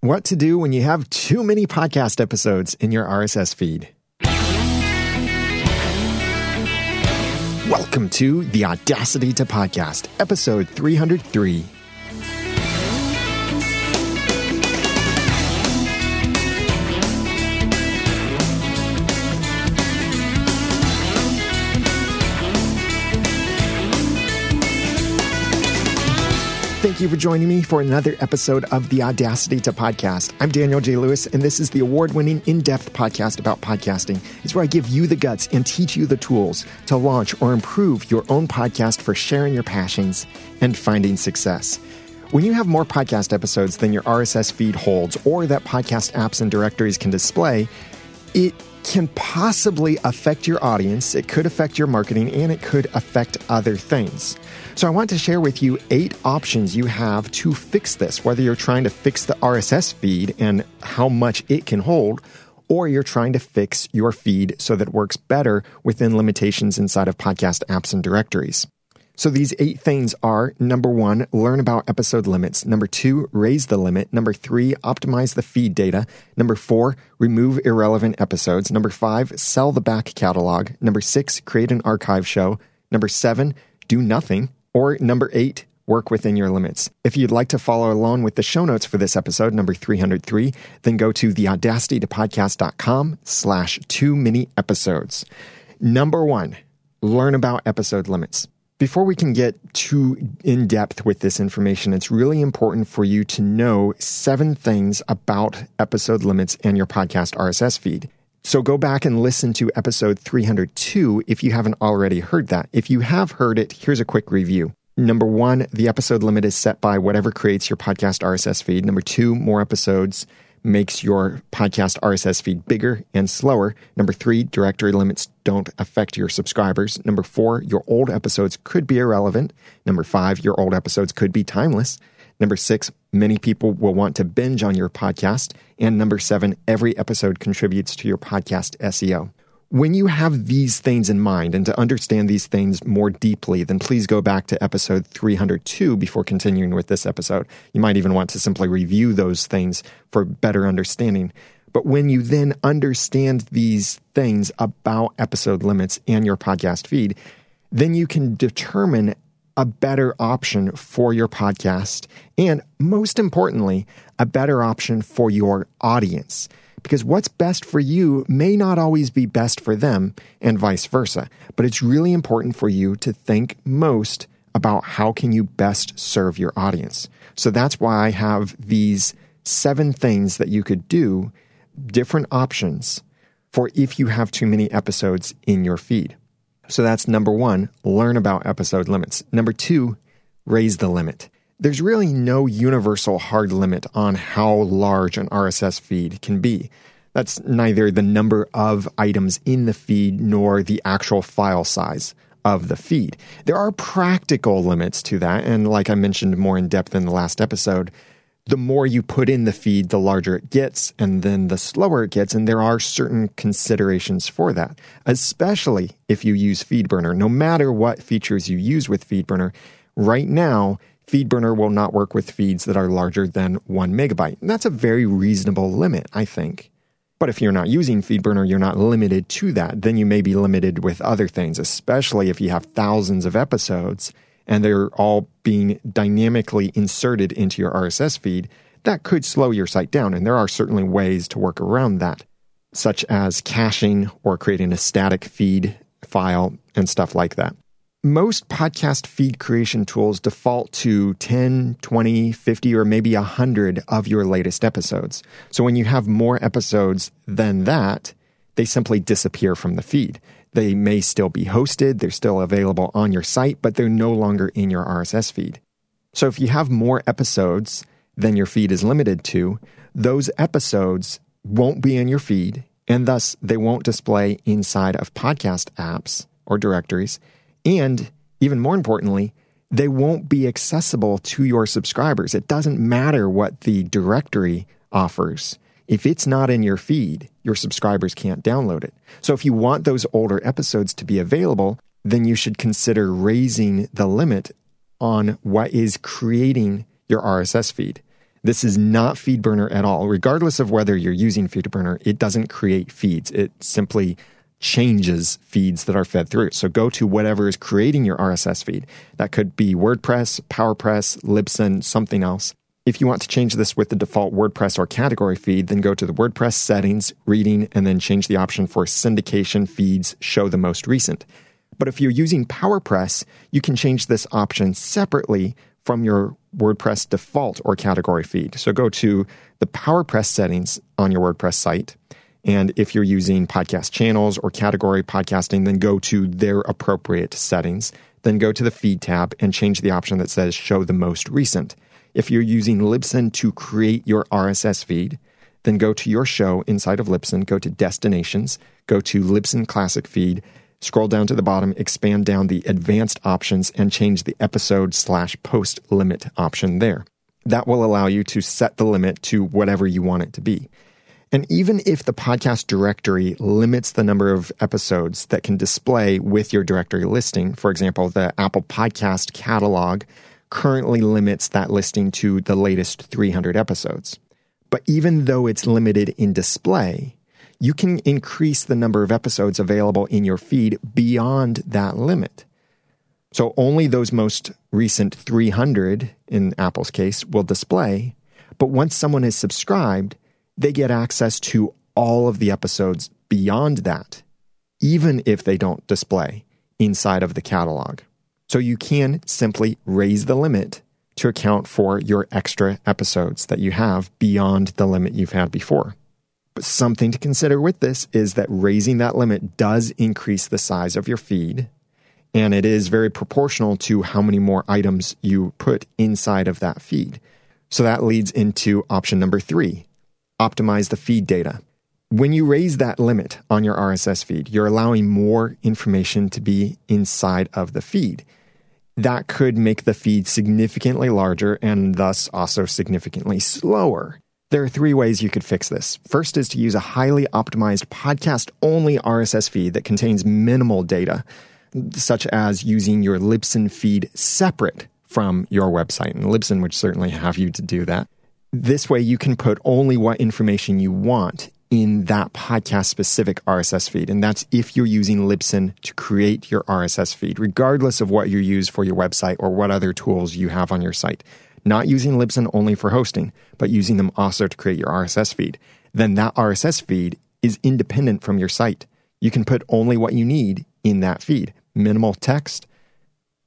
What to do when you have too many podcast episodes in your RSS feed. Welcome to the Audacity to Podcast, episode 303. Thank you for joining me for another episode of the Audacity to Podcast. I'm Daniel J. Lewis, and this is the award winning, in depth podcast about podcasting. It's where I give you the guts and teach you the tools to launch or improve your own podcast for sharing your passions and finding success. When you have more podcast episodes than your RSS feed holds or that podcast apps and directories can display, it can possibly affect your audience, it could affect your marketing, and it could affect other things. So, I want to share with you eight options you have to fix this, whether you're trying to fix the RSS feed and how much it can hold, or you're trying to fix your feed so that it works better within limitations inside of podcast apps and directories. So these eight things are number one, learn about episode limits. Number two, raise the limit. Number three, optimize the feed data. Number four, remove irrelevant episodes. Number five, sell the back catalog. Number six, create an archive show. Number seven, do nothing. Or number eight, work within your limits. If you'd like to follow along with the show notes for this episode, number 303, then go to theaudacitytopodcast.com slash too many episodes. Number one, learn about episode limits. Before we can get too in depth with this information, it's really important for you to know seven things about episode limits and your podcast RSS feed. So go back and listen to episode 302 if you haven't already heard that. If you have heard it, here's a quick review. Number one, the episode limit is set by whatever creates your podcast RSS feed. Number two, more episodes makes your podcast RSS feed bigger and slower. Number three, directory limits don't affect your subscribers. Number four, your old episodes could be irrelevant. Number five, your old episodes could be timeless. Number six, many people will want to binge on your podcast. And number seven, every episode contributes to your podcast SEO. When you have these things in mind and to understand these things more deeply, then please go back to episode 302 before continuing with this episode. You might even want to simply review those things for better understanding. But when you then understand these things about episode limits and your podcast feed, then you can determine a better option for your podcast. And most importantly, a better option for your audience because what's best for you may not always be best for them and vice versa. But it's really important for you to think most about how can you best serve your audience. So that's why I have these seven things that you could do, different options for if you have too many episodes in your feed. So that's number one, learn about episode limits. Number two, raise the limit. There's really no universal hard limit on how large an RSS feed can be. That's neither the number of items in the feed nor the actual file size of the feed. There are practical limits to that, and like I mentioned more in depth in the last episode, the more you put in the feed, the larger it gets, and then the slower it gets. And there are certain considerations for that, especially if you use FeedBurner. No matter what features you use with FeedBurner, right now, FeedBurner will not work with feeds that are larger than one megabyte. And that's a very reasonable limit, I think. But if you're not using FeedBurner, you're not limited to that. Then you may be limited with other things, especially if you have thousands of episodes and they're all being dynamically inserted into your RSS feed. That could slow your site down. And there are certainly ways to work around that, such as caching or creating a static feed file and stuff like that most podcast feed creation tools default to 10, 20, 50, or maybe 100 of your latest episodes. So when you have more episodes than that, they simply disappear from the feed. They may still be hosted, they're still available on your site, but they're no longer in your RSS feed. So if you have more episodes than your feed is limited to, those episodes won't be in your feed, and thus they won't display inside of podcast apps or directories and even more importantly, they won't be accessible to your subscribers. It doesn't matter what the directory offers. If it's not in your feed, your subscribers can't download it. So if you want those older episodes to be available, then you should consider raising the limit on what is creating your RSS feed. This is not FeedBurner at all. Regardless of whether you're using FeedBurner, it doesn't create feeds. It simply changes feeds that are fed through. So go to whatever is creating your RSS feed. That could be WordPress, PowerPress, Libsyn, something else. If you want to change this with the default WordPress or category feed, then go to the WordPress settings, reading, and then change the option for syndication feeds, show the most recent. But if you're using PowerPress, you can change this option separately from your WordPress default or category feed. So go to the PowerPress settings on your WordPress site and if you're using podcast channels or category podcasting, then go to their appropriate settings. Then go to the feed tab and change the option that says show the most recent. If you're using Libsyn to create your RSS feed, then go to your show inside of Libsyn, go to destinations, go to Libsyn Classic Feed, scroll down to the bottom, expand down the advanced options, and change the episode slash post limit option there. That will allow you to set the limit to whatever you want it to be. And even if the podcast directory limits the number of episodes that can display with your directory listing, for example, the Apple Podcast catalog currently limits that listing to the latest 300 episodes. But even though it's limited in display, you can increase the number of episodes available in your feed beyond that limit. So only those most recent 300 in Apple's case will display. But once someone is subscribed, they get access to all of the episodes beyond that, even if they don't display inside of the catalog. So you can simply raise the limit to account for your extra episodes that you have beyond the limit you've had before. But something to consider with this is that raising that limit does increase the size of your feed, and it is very proportional to how many more items you put inside of that feed. So that leads into option number three optimize the feed data. When you raise that limit on your RSS feed, you're allowing more information to be inside of the feed. That could make the feed significantly larger and thus also significantly slower. There are three ways you could fix this. First is to use a highly optimized podcast only RSS feed that contains minimal data, such as using your Libsyn feed separate from your website. And Libsyn would certainly have you to do that. This way, you can put only what information you want in that podcast specific RSS feed. And that's if you're using Libsyn to create your RSS feed, regardless of what you use for your website or what other tools you have on your site. Not using Libsyn only for hosting, but using them also to create your RSS feed. Then that RSS feed is independent from your site. You can put only what you need in that feed, minimal text,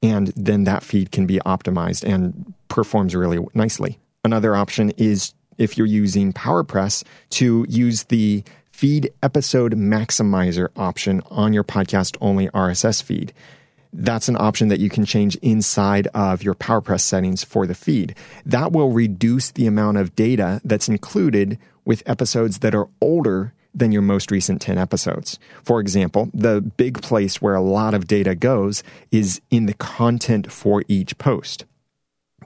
and then that feed can be optimized and performs really nicely. Another option is if you're using PowerPress to use the feed episode maximizer option on your podcast only RSS feed. That's an option that you can change inside of your PowerPress settings for the feed. That will reduce the amount of data that's included with episodes that are older than your most recent 10 episodes. For example, the big place where a lot of data goes is in the content for each post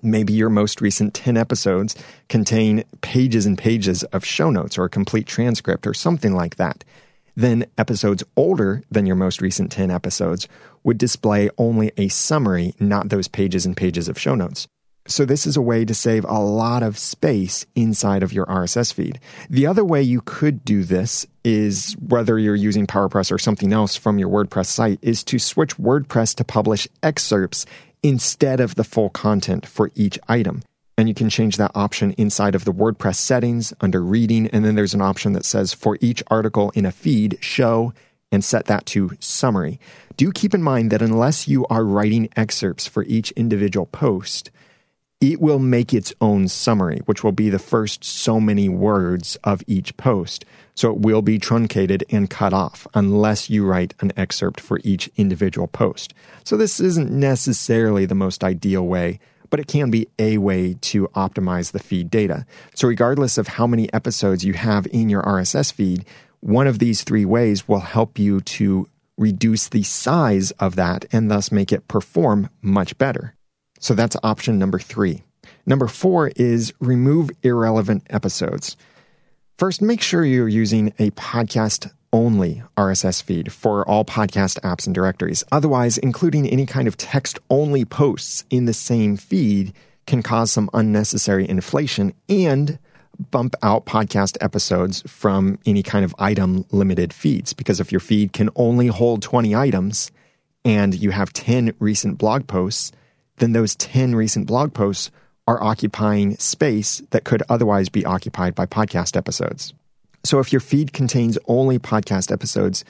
maybe your most recent 10 episodes contain pages and pages of show notes or a complete transcript or something like that. Then episodes older than your most recent 10 episodes would display only a summary, not those pages and pages of show notes. So, this is a way to save a lot of space inside of your RSS feed. The other way you could do this is whether you're using PowerPress or something else from your WordPress site, is to switch WordPress to publish excerpts instead of the full content for each item. And you can change that option inside of the WordPress settings under reading. And then there's an option that says for each article in a feed, show and set that to summary. Do keep in mind that unless you are writing excerpts for each individual post, it will make its own summary, which will be the first so many words of each post. So it will be truncated and cut off unless you write an excerpt for each individual post. So this isn't necessarily the most ideal way, but it can be a way to optimize the feed data. So regardless of how many episodes you have in your RSS feed, one of these three ways will help you to reduce the size of that and thus make it perform much better. So that's option number three. Number four is remove irrelevant episodes. First, make sure you're using a podcast only RSS feed for all podcast apps and directories. Otherwise, including any kind of text only posts in the same feed can cause some unnecessary inflation and bump out podcast episodes from any kind of item limited feeds. Because if your feed can only hold 20 items and you have 10 recent blog posts, then those 10 recent blog posts are occupying space that could otherwise be occupied by podcast episodes. So if your feed contains only podcast episodes,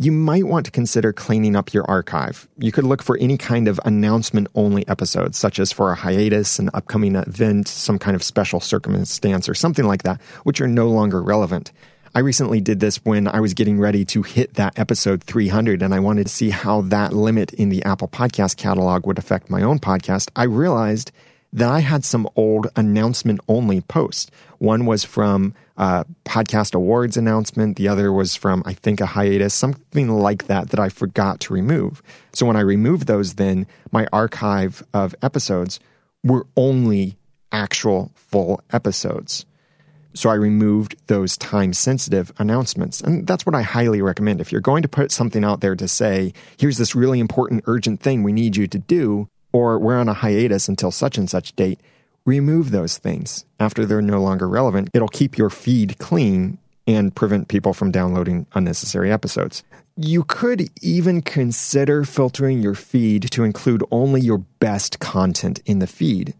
you might want to consider cleaning up your archive. You could look for any kind of announcement only episodes, such as for a hiatus, an upcoming event, some kind of special circumstance, or something like that, which are no longer relevant. I recently did this when I was getting ready to hit that episode 300 and I wanted to see how that limit in the Apple Podcast catalog would affect my own podcast. I realized that I had some old announcement only posts. One was from a podcast awards announcement. The other was from, I think, a hiatus, something like that, that I forgot to remove. So when I removed those, then my archive of episodes were only actual full episodes. So I removed those time sensitive announcements. And that's what I highly recommend. If you're going to put something out there to say, here's this really important, urgent thing we need you to do, or we're on a hiatus until such and such date, remove those things after they're no longer relevant. It'll keep your feed clean and prevent people from downloading unnecessary episodes. You could even consider filtering your feed to include only your best content in the feed.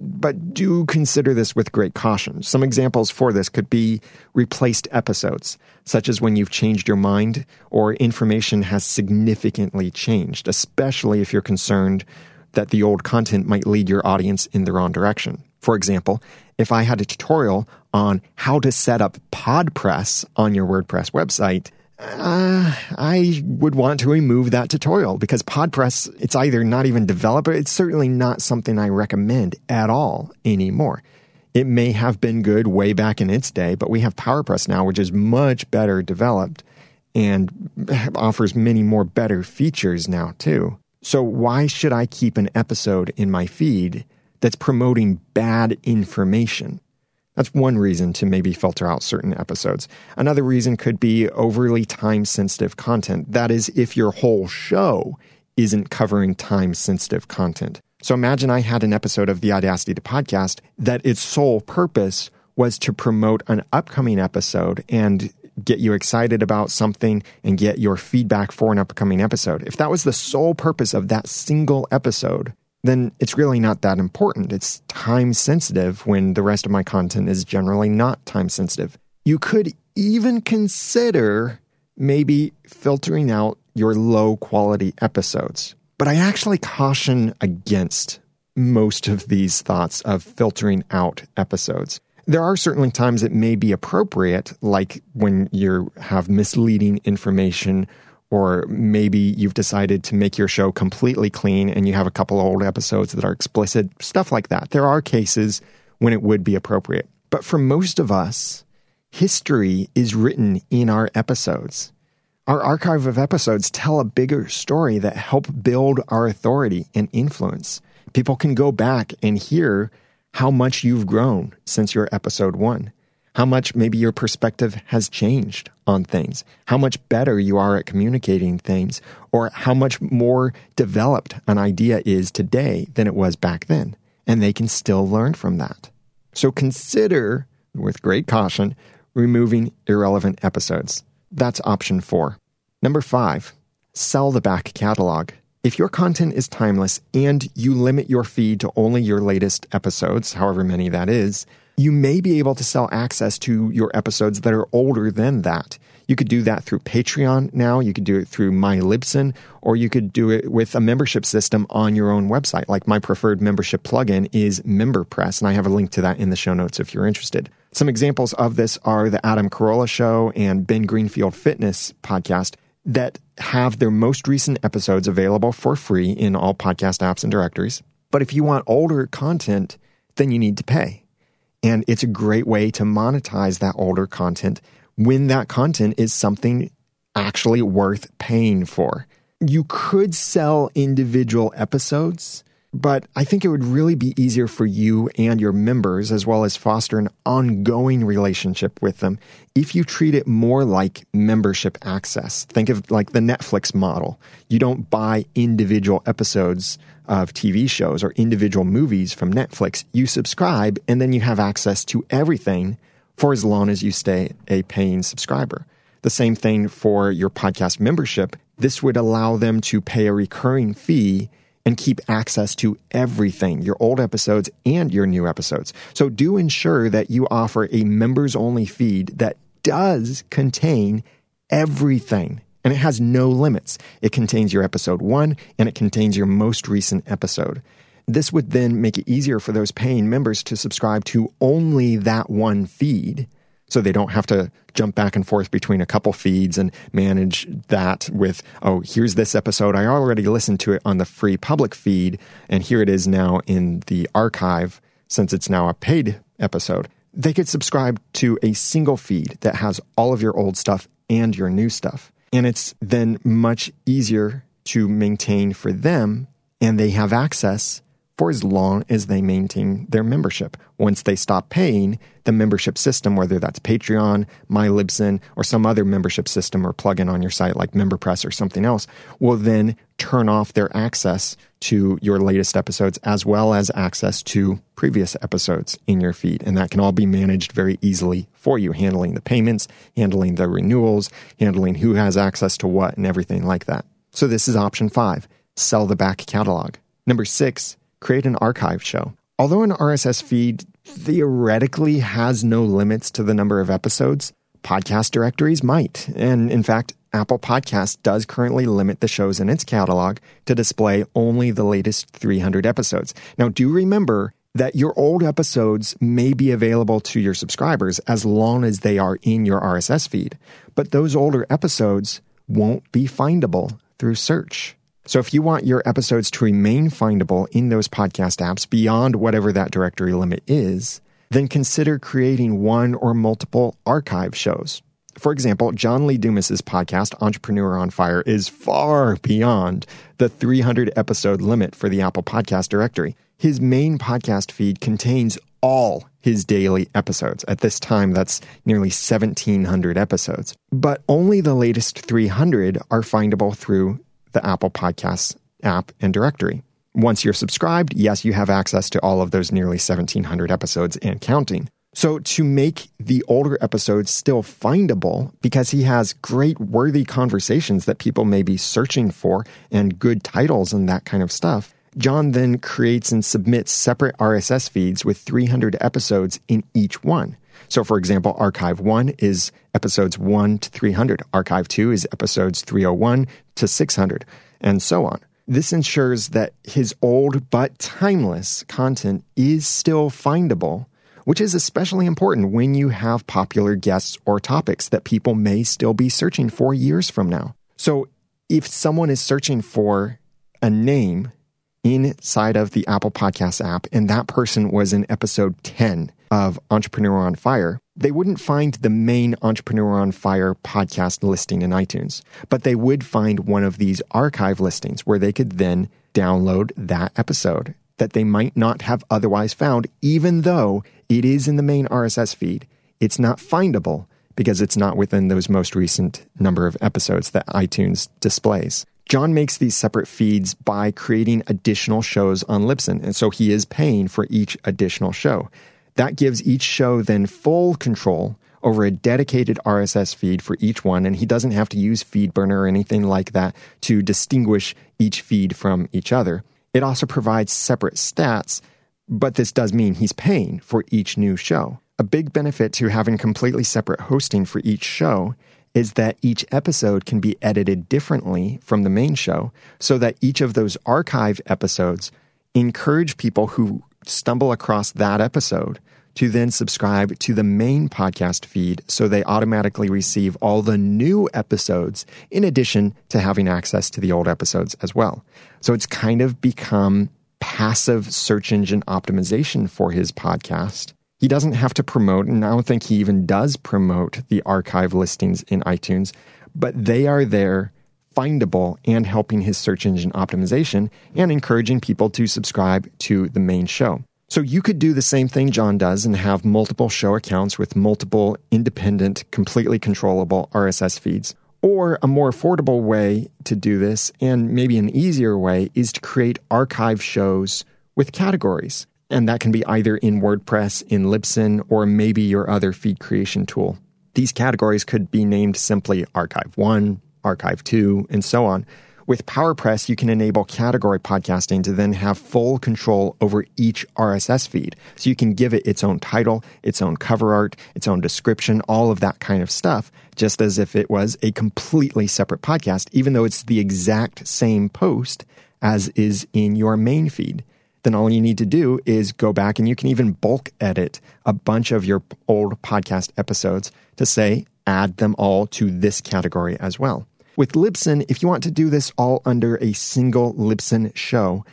But do consider this with great caution. Some examples for this could be replaced episodes, such as when you've changed your mind or information has significantly changed, especially if you're concerned that the old content might lead your audience in the wrong direction. For example, if I had a tutorial on how to set up PodPress on your WordPress website, uh, I would want to remove that tutorial because PodPress, it's either not even developed, it's certainly not something I recommend at all anymore. It may have been good way back in its day, but we have PowerPress now, which is much better developed and offers many more better features now, too. So, why should I keep an episode in my feed that's promoting bad information? That's one reason to maybe filter out certain episodes. Another reason could be overly time sensitive content. That is, if your whole show isn't covering time sensitive content. So imagine I had an episode of the Audacity to podcast that its sole purpose was to promote an upcoming episode and get you excited about something and get your feedback for an upcoming episode. If that was the sole purpose of that single episode, then it's really not that important. It's time sensitive when the rest of my content is generally not time sensitive. You could even consider maybe filtering out your low quality episodes. But I actually caution against most of these thoughts of filtering out episodes. There are certainly times it may be appropriate, like when you have misleading information, or maybe you've decided to make your show completely clean and you have a couple old episodes that are explicit, stuff like that. There are cases when it would be appropriate. But for most of us, history is written in our episodes. Our archive of episodes tell a bigger story that help build our authority and influence. People can go back and hear how much you've grown since your episode one, how much maybe your perspective has changed on things, how much better you are at communicating things, or how much more developed an idea is today than it was back then. And they can still learn from that. So consider, with great caution, removing irrelevant episodes. That's option four. Number five, sell the back catalog. If your content is timeless and you limit your feed to only your latest episodes, however many that is, you may be able to sell access to your episodes that are older than that. You could do that through Patreon now, you could do it through MyLibsyn, or you could do it with a membership system on your own website. Like my preferred membership plugin is MemberPress, and I have a link to that in the show notes if you're interested. Some examples of this are the Adam Carolla Show and Ben Greenfield Fitness podcast that have their most recent episodes available for free in all podcast apps and directories. But if you want older content, then you need to pay. And it's a great way to monetize that older content when that content is something actually worth paying for. You could sell individual episodes, but I think it would really be easier for you and your members, as well as foster an ongoing relationship with them, if you treat it more like membership access. Think of like the Netflix model. You don't buy individual episodes of TV shows or individual movies from Netflix. You subscribe and then you have access to everything for as long as you stay a paying subscriber. The same thing for your podcast membership. This would allow them to pay a recurring fee and keep access to everything, your old episodes and your new episodes. So do ensure that you offer a members only feed that does contain everything and it has no limits. It contains your episode one and it contains your most recent episode. This would then make it easier for those paying members to subscribe to only that one feed so they don't have to jump back and forth between a couple feeds and manage that with, oh, here's this episode. I already listened to it on the free public feed, and here it is now in the archive since it's now a paid episode. They could subscribe to a single feed that has all of your old stuff and your new stuff. And it's then much easier to maintain for them, and they have access for as long as they maintain their membership. Once they stop paying, the membership system, whether that's Patreon, MyLibsyn, or some other membership system or plugin on your site like MemberPress or something else, will then turn off their access to your latest episodes as well as access to previous episodes in your feed. And that can all be managed very easily for you, handling the payments, handling the renewals, handling who has access to what, and everything like that. So this is option five sell the back catalog. Number six, create an archive show. Although an RSS feed theoretically has no limits to the number of episodes, podcast directories might. And in fact, Apple Podcast does currently limit the shows in its catalog to display only the latest 300 episodes. Now, do remember that your old episodes may be available to your subscribers as long as they are in your RSS feed, but those older episodes won't be findable through search. So if you want your episodes to remain findable in those podcast apps beyond whatever that directory limit is, then consider creating one or multiple archive shows. For example, John Lee Dumas's podcast, Entrepreneur on Fire, is far beyond the 300 episode limit for the Apple Podcast directory. His main podcast feed contains all his daily episodes. At this time, that's nearly 1,700 episodes. But only the latest 300 are findable through the Apple Podcasts app and directory. Once you're subscribed, yes, you have access to all of those nearly 1,700 episodes and counting. So, to make the older episodes still findable, because he has great, worthy conversations that people may be searching for and good titles and that kind of stuff, John then creates and submits separate RSS feeds with 300 episodes in each one. So, for example, Archive 1 is episodes 1 to 300, Archive 2 is episodes 301 to 600, and so on. This ensures that his old but timeless content is still findable, which is especially important when you have popular guests or topics that people may still be searching for years from now. So, if someone is searching for a name inside of the Apple Podcast app and that person was in episode 10, of Entrepreneur on Fire, they wouldn't find the main Entrepreneur on Fire podcast listing in iTunes, but they would find one of these archive listings where they could then download that episode that they might not have otherwise found, even though it is in the main RSS feed. It's not findable because it's not within those most recent number of episodes that iTunes displays. John makes these separate feeds by creating additional shows on Libsyn, and so he is paying for each additional show. That gives each show then full control over a dedicated RSS feed for each one, and he doesn't have to use FeedBurner or anything like that to distinguish each feed from each other. It also provides separate stats, but this does mean he's paying for each new show. A big benefit to having completely separate hosting for each show is that each episode can be edited differently from the main show so that each of those archive episodes encourage people who stumble across that episode to then subscribe to the main podcast feed so they automatically receive all the new episodes in addition to having access to the old episodes as well. So it's kind of become passive search engine optimization for his podcast. He doesn't have to promote, and I don't think he even does promote the archive listings in iTunes, but they are there findable and helping his search engine optimization and encouraging people to subscribe to the main show. So you could do the same thing John does and have multiple show accounts with multiple independent, completely controllable RSS feeds. Or a more affordable way to do this, and maybe an easier way, is to create archive shows with categories. And that can be either in WordPress, in Libsyn, or maybe your other feed creation tool. These categories could be named simply Archive 1, Archive 2, and so on. With PowerPress, you can enable category podcasting to then have full control over each RSS feed. So you can give it its own title, its own cover art, its own description, all of that kind of stuff, just as if it was a completely separate podcast, even though it's the exact same post as is in your main feed. Then all you need to do is go back and you can even bulk edit a bunch of your old podcast episodes to say, add them all to this category as well. With Libsyn, if you want to do this all under a single Libsyn show,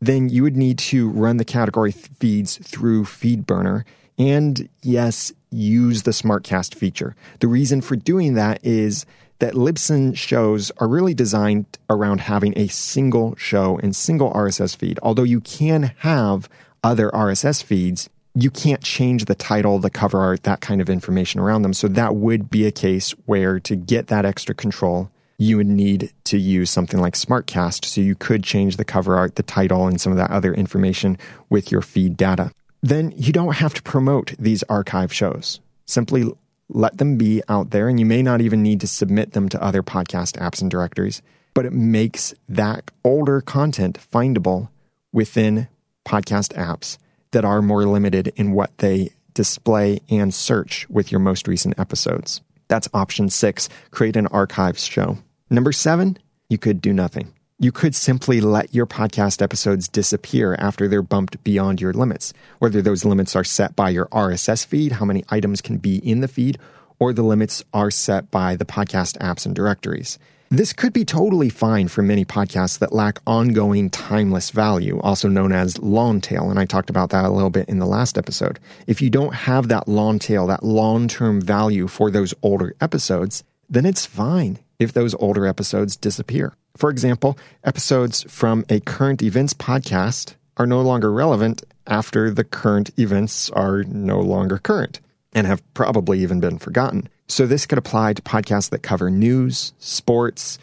then you would need to run the category feeds through FeedBurner and, yes, use the SmartCast feature. The reason for doing that is that Libsyn shows are really designed around having a single show and single RSS feed. Although you can have other RSS feeds, you can't change the title, the cover art, that kind of information around them. So that would be a case where to get that extra control, you would need to use something like SmartCast. So you could change the cover art, the title, and some of that other information with your feed data. Then you don't have to promote these archive shows. Simply let them be out there, and you may not even need to submit them to other podcast apps and directories, but it makes that older content findable within podcast apps that are more limited in what they display and search with your most recent episodes. That's option six create an archives show. Number seven, you could do nothing. You could simply let your podcast episodes disappear after they're bumped beyond your limits, whether those limits are set by your RSS feed, how many items can be in the feed, or the limits are set by the podcast apps and directories. This could be totally fine for many podcasts that lack ongoing timeless value, also known as long tail. And I talked about that a little bit in the last episode. If you don't have that long tail, that long term value for those older episodes, then it's fine if those older episodes disappear. For example, episodes from a current events podcast are no longer relevant after the current events are no longer current and have probably even been forgotten. So this could apply to podcasts that cover news, sports,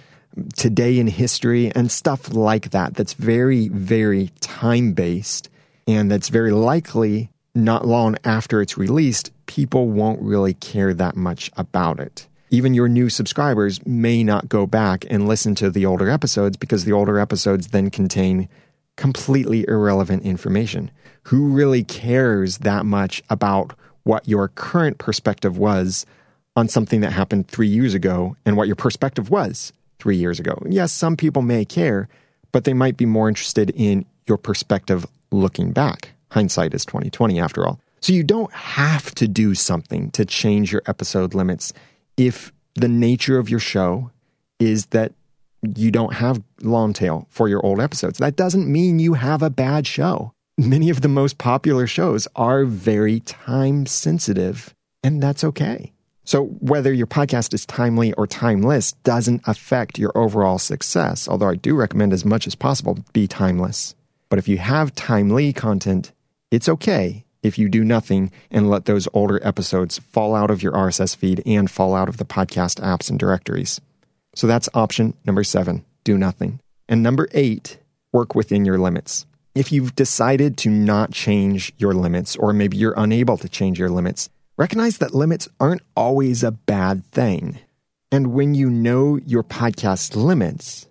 today in history, and stuff like that that's very, very time based and that's very likely not long after it's released, people won't really care that much about it even your new subscribers may not go back and listen to the older episodes because the older episodes then contain completely irrelevant information. Who really cares that much about what your current perspective was on something that happened three years ago and what your perspective was three years ago? Yes, some people may care, but they might be more interested in your perspective looking back. Hindsight is 2020 after all. So you don't have to do something to change your episode limits if the nature of your show is that you don't have long tail for your old episodes. That doesn't mean you have a bad show. Many of the most popular shows are very time sensitive, and that's okay. So, whether your podcast is timely or timeless doesn't affect your overall success, although I do recommend as much as possible be timeless. But if you have timely content, it's okay if you do nothing and let those older episodes fall out of your RSS feed and fall out of the podcast apps and directories. So that's option number seven do nothing. And number eight, work within your limits. If you've decided to not change your limits, or maybe you're unable to change your limits, recognize that limits aren't always a bad thing. And when you know your podcast limits,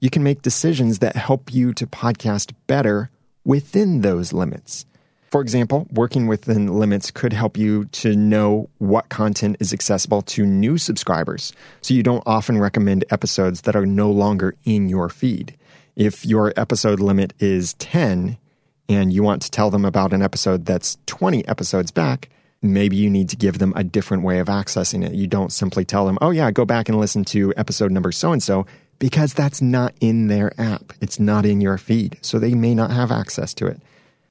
you can make decisions that help you to podcast better within those limits. For example, working within limits could help you to know what content is accessible to new subscribers, so you don't often recommend episodes that are no longer in your feed. If your episode limit is 10 and you want to tell them about an episode that's 20 episodes back, maybe you need to give them a different way of accessing it. You don't simply tell them, oh, yeah, go back and listen to episode number so and so, because that's not in their app. It's not in your feed. So they may not have access to it.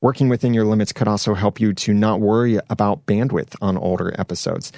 Working within your limits could also help you to not worry about bandwidth on older episodes.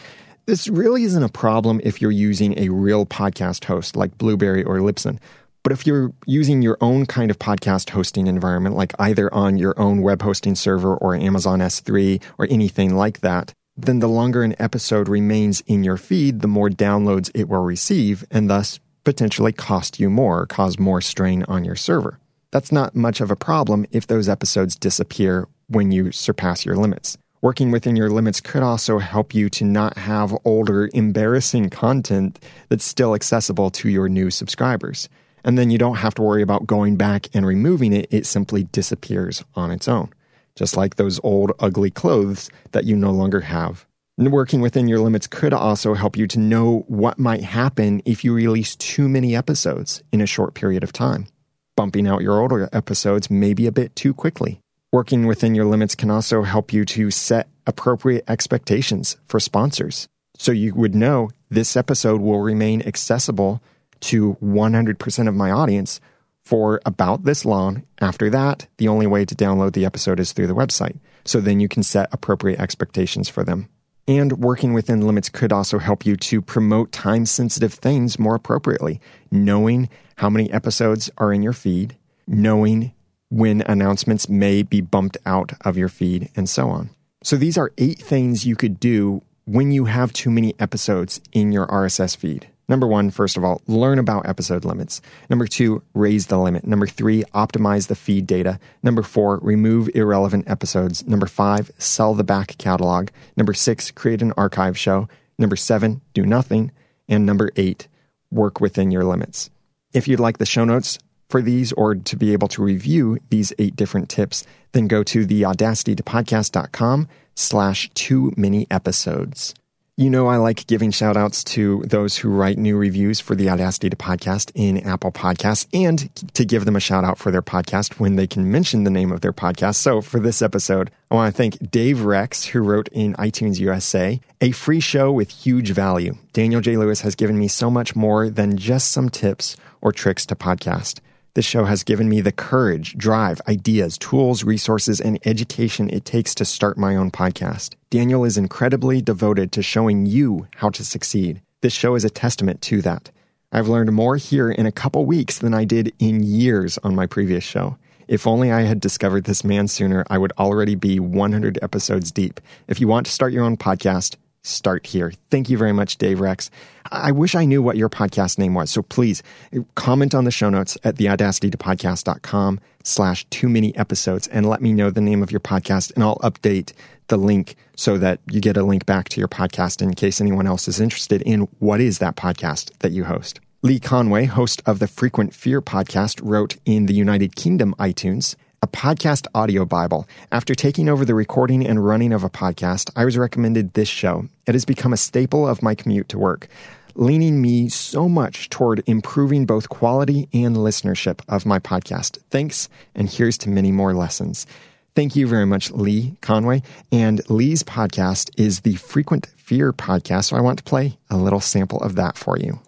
This really isn't a problem if you're using a real podcast host like Blubrry or Libsyn. But if you're using your own kind of podcast hosting environment, like either on your own web hosting server or Amazon S3 or anything like that, then the longer an episode remains in your feed, the more downloads it will receive and thus potentially cost you more, cause more strain on your server. That's not much of a problem if those episodes disappear when you surpass your limits. Working within your limits could also help you to not have older, embarrassing content that's still accessible to your new subscribers and then you don't have to worry about going back and removing it. It simply disappears on its own, just like those old, ugly clothes that you no longer have. Working within your limits could also help you to know what might happen if you release too many episodes in a short period of time. Bumping out your older episodes maybe a bit too quickly. Working within your limits can also help you to set appropriate expectations for sponsors. So you would know this episode will remain accessible to 100% of my audience for about this long. After that, the only way to download the episode is through the website. So then you can set appropriate expectations for them. And working within limits could also help you to promote time sensitive things more appropriately, knowing how many episodes are in your feed, knowing when announcements may be bumped out of your feed, and so on. So these are eight things you could do when you have too many episodes in your RSS feed. Number one, first of all, learn about episode limits. Number two, raise the limit. Number three, optimize the feed data. Number four, remove irrelevant episodes. Number five, sell the back catalog. Number six, create an archive show. Number seven, do nothing. And number eight, work within your limits. If you'd like the show notes for these or to be able to review these eight different tips, then go to theaudacitytopodcast.com slash too many episodes. You know, I like giving shout outs to those who write new reviews for the Audacity to Podcast in Apple Podcasts and to give them a shout out for their podcast when they can mention the name of their podcast. So for this episode, I want to thank Dave Rex, who wrote in iTunes USA, a free show with huge value. Daniel J. Lewis has given me so much more than just some tips or tricks to podcast. This show has given me the courage, drive, ideas, tools, resources, and education it takes to start my own podcast. Daniel is incredibly devoted to showing you how to succeed. This show is a testament to that. I've learned more here in a couple weeks than I did in years on my previous show. If only I had discovered this man sooner, I would already be 100 episodes deep. If you want to start your own podcast, start here. Thank you very much, Dave Rex. I wish I knew what your podcast name was. So please uh, comment on the show notes at theaudacitytopodcast.com slash too many episodes and let me know the name of your podcast and I'll update the link so that you get a link back to your podcast in case anyone else is interested in what is that podcast that you host. Lee Conway, host of the Frequent Fear podcast, wrote in the United Kingdom iTunes a podcast audio Bible. After taking over the recording and running of a podcast, I was recommended this show. It has become a staple of my commute to work, leaning me so much toward improving both quality and listenership of my podcast. Thanks, and here's to many more lessons. Thank you very much, Lee Conway. And Lee's podcast is the Frequent Fear podcast, so I want to play a little sample of that for you.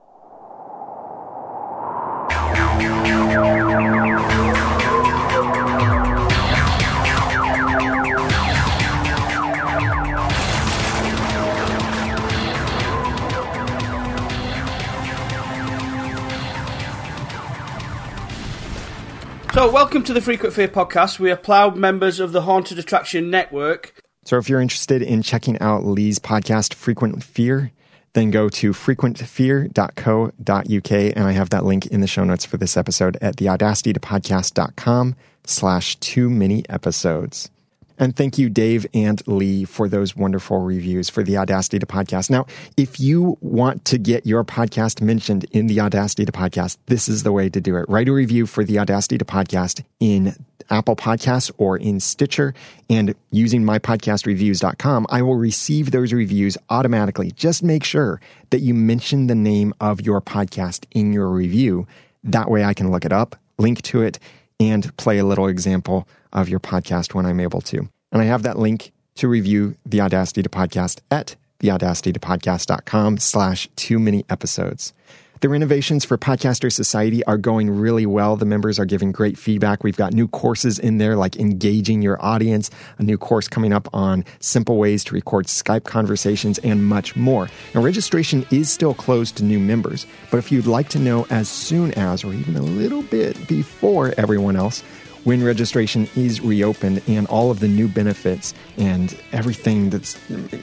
So, welcome to the Frequent Fear podcast. We are proud members of the Haunted Attraction Network. So, if you're interested in checking out Lee's podcast, Frequent Fear, then go to frequentfear.co.uk, and I have that link in the show notes for this episode at theaudacitytopodcast.com slash too many episodes. And thank you, Dave and Lee, for those wonderful reviews for the Audacity to Podcast. Now, if you want to get your podcast mentioned in the Audacity to Podcast, this is the way to do it. Write a review for the Audacity to Podcast in Apple Podcasts or in Stitcher. And using mypodcastreviews.com, I will receive those reviews automatically. Just make sure that you mention the name of your podcast in your review. That way I can look it up, link to it, and play a little example of your podcast when I'm able to. And I have that link to review the Audacity to Podcast at theaudacitytopodcast.com slash too many episodes. The renovations for Podcaster Society are going really well. The members are giving great feedback. We've got new courses in there like engaging your audience, a new course coming up on simple ways to record Skype conversations, and much more. Now, registration is still closed to new members, but if you'd like to know as soon as or even a little bit before everyone else, when registration is reopened and all of the new benefits and everything that's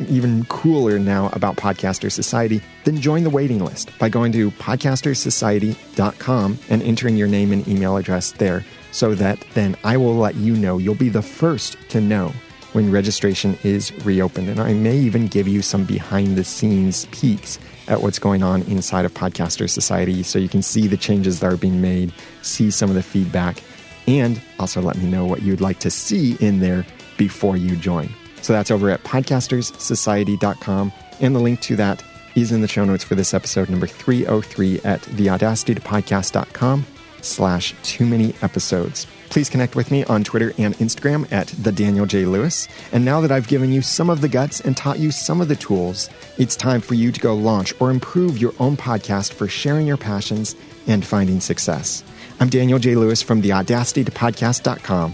even cooler now about Podcaster Society, then join the waiting list by going to podcastersociety.com and entering your name and email address there so that then I will let you know. You'll be the first to know when registration is reopened. And I may even give you some behind the scenes peeks at what's going on inside of Podcaster Society so you can see the changes that are being made, see some of the feedback and also let me know what you'd like to see in there before you join. So that's over at podcasterssociety.com, and the link to that is in the show notes for this episode number 303 at theaudacitytopodcast.com slash too many episodes. Please connect with me on Twitter and Instagram at the Daniel J. Lewis. And now that I've given you some of the guts and taught you some of the tools, it's time for you to go launch or improve your own podcast for sharing your passions and finding success. I'm Daniel J. Lewis from the Audacity to Podcast.com.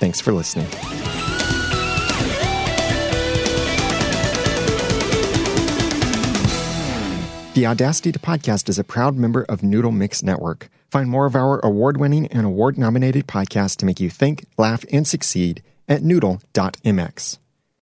Thanks for listening. The Audacity to Podcast is a proud member of Noodle Mix Network. Find more of our award winning and award nominated podcasts to make you think, laugh, and succeed at noodle.mx.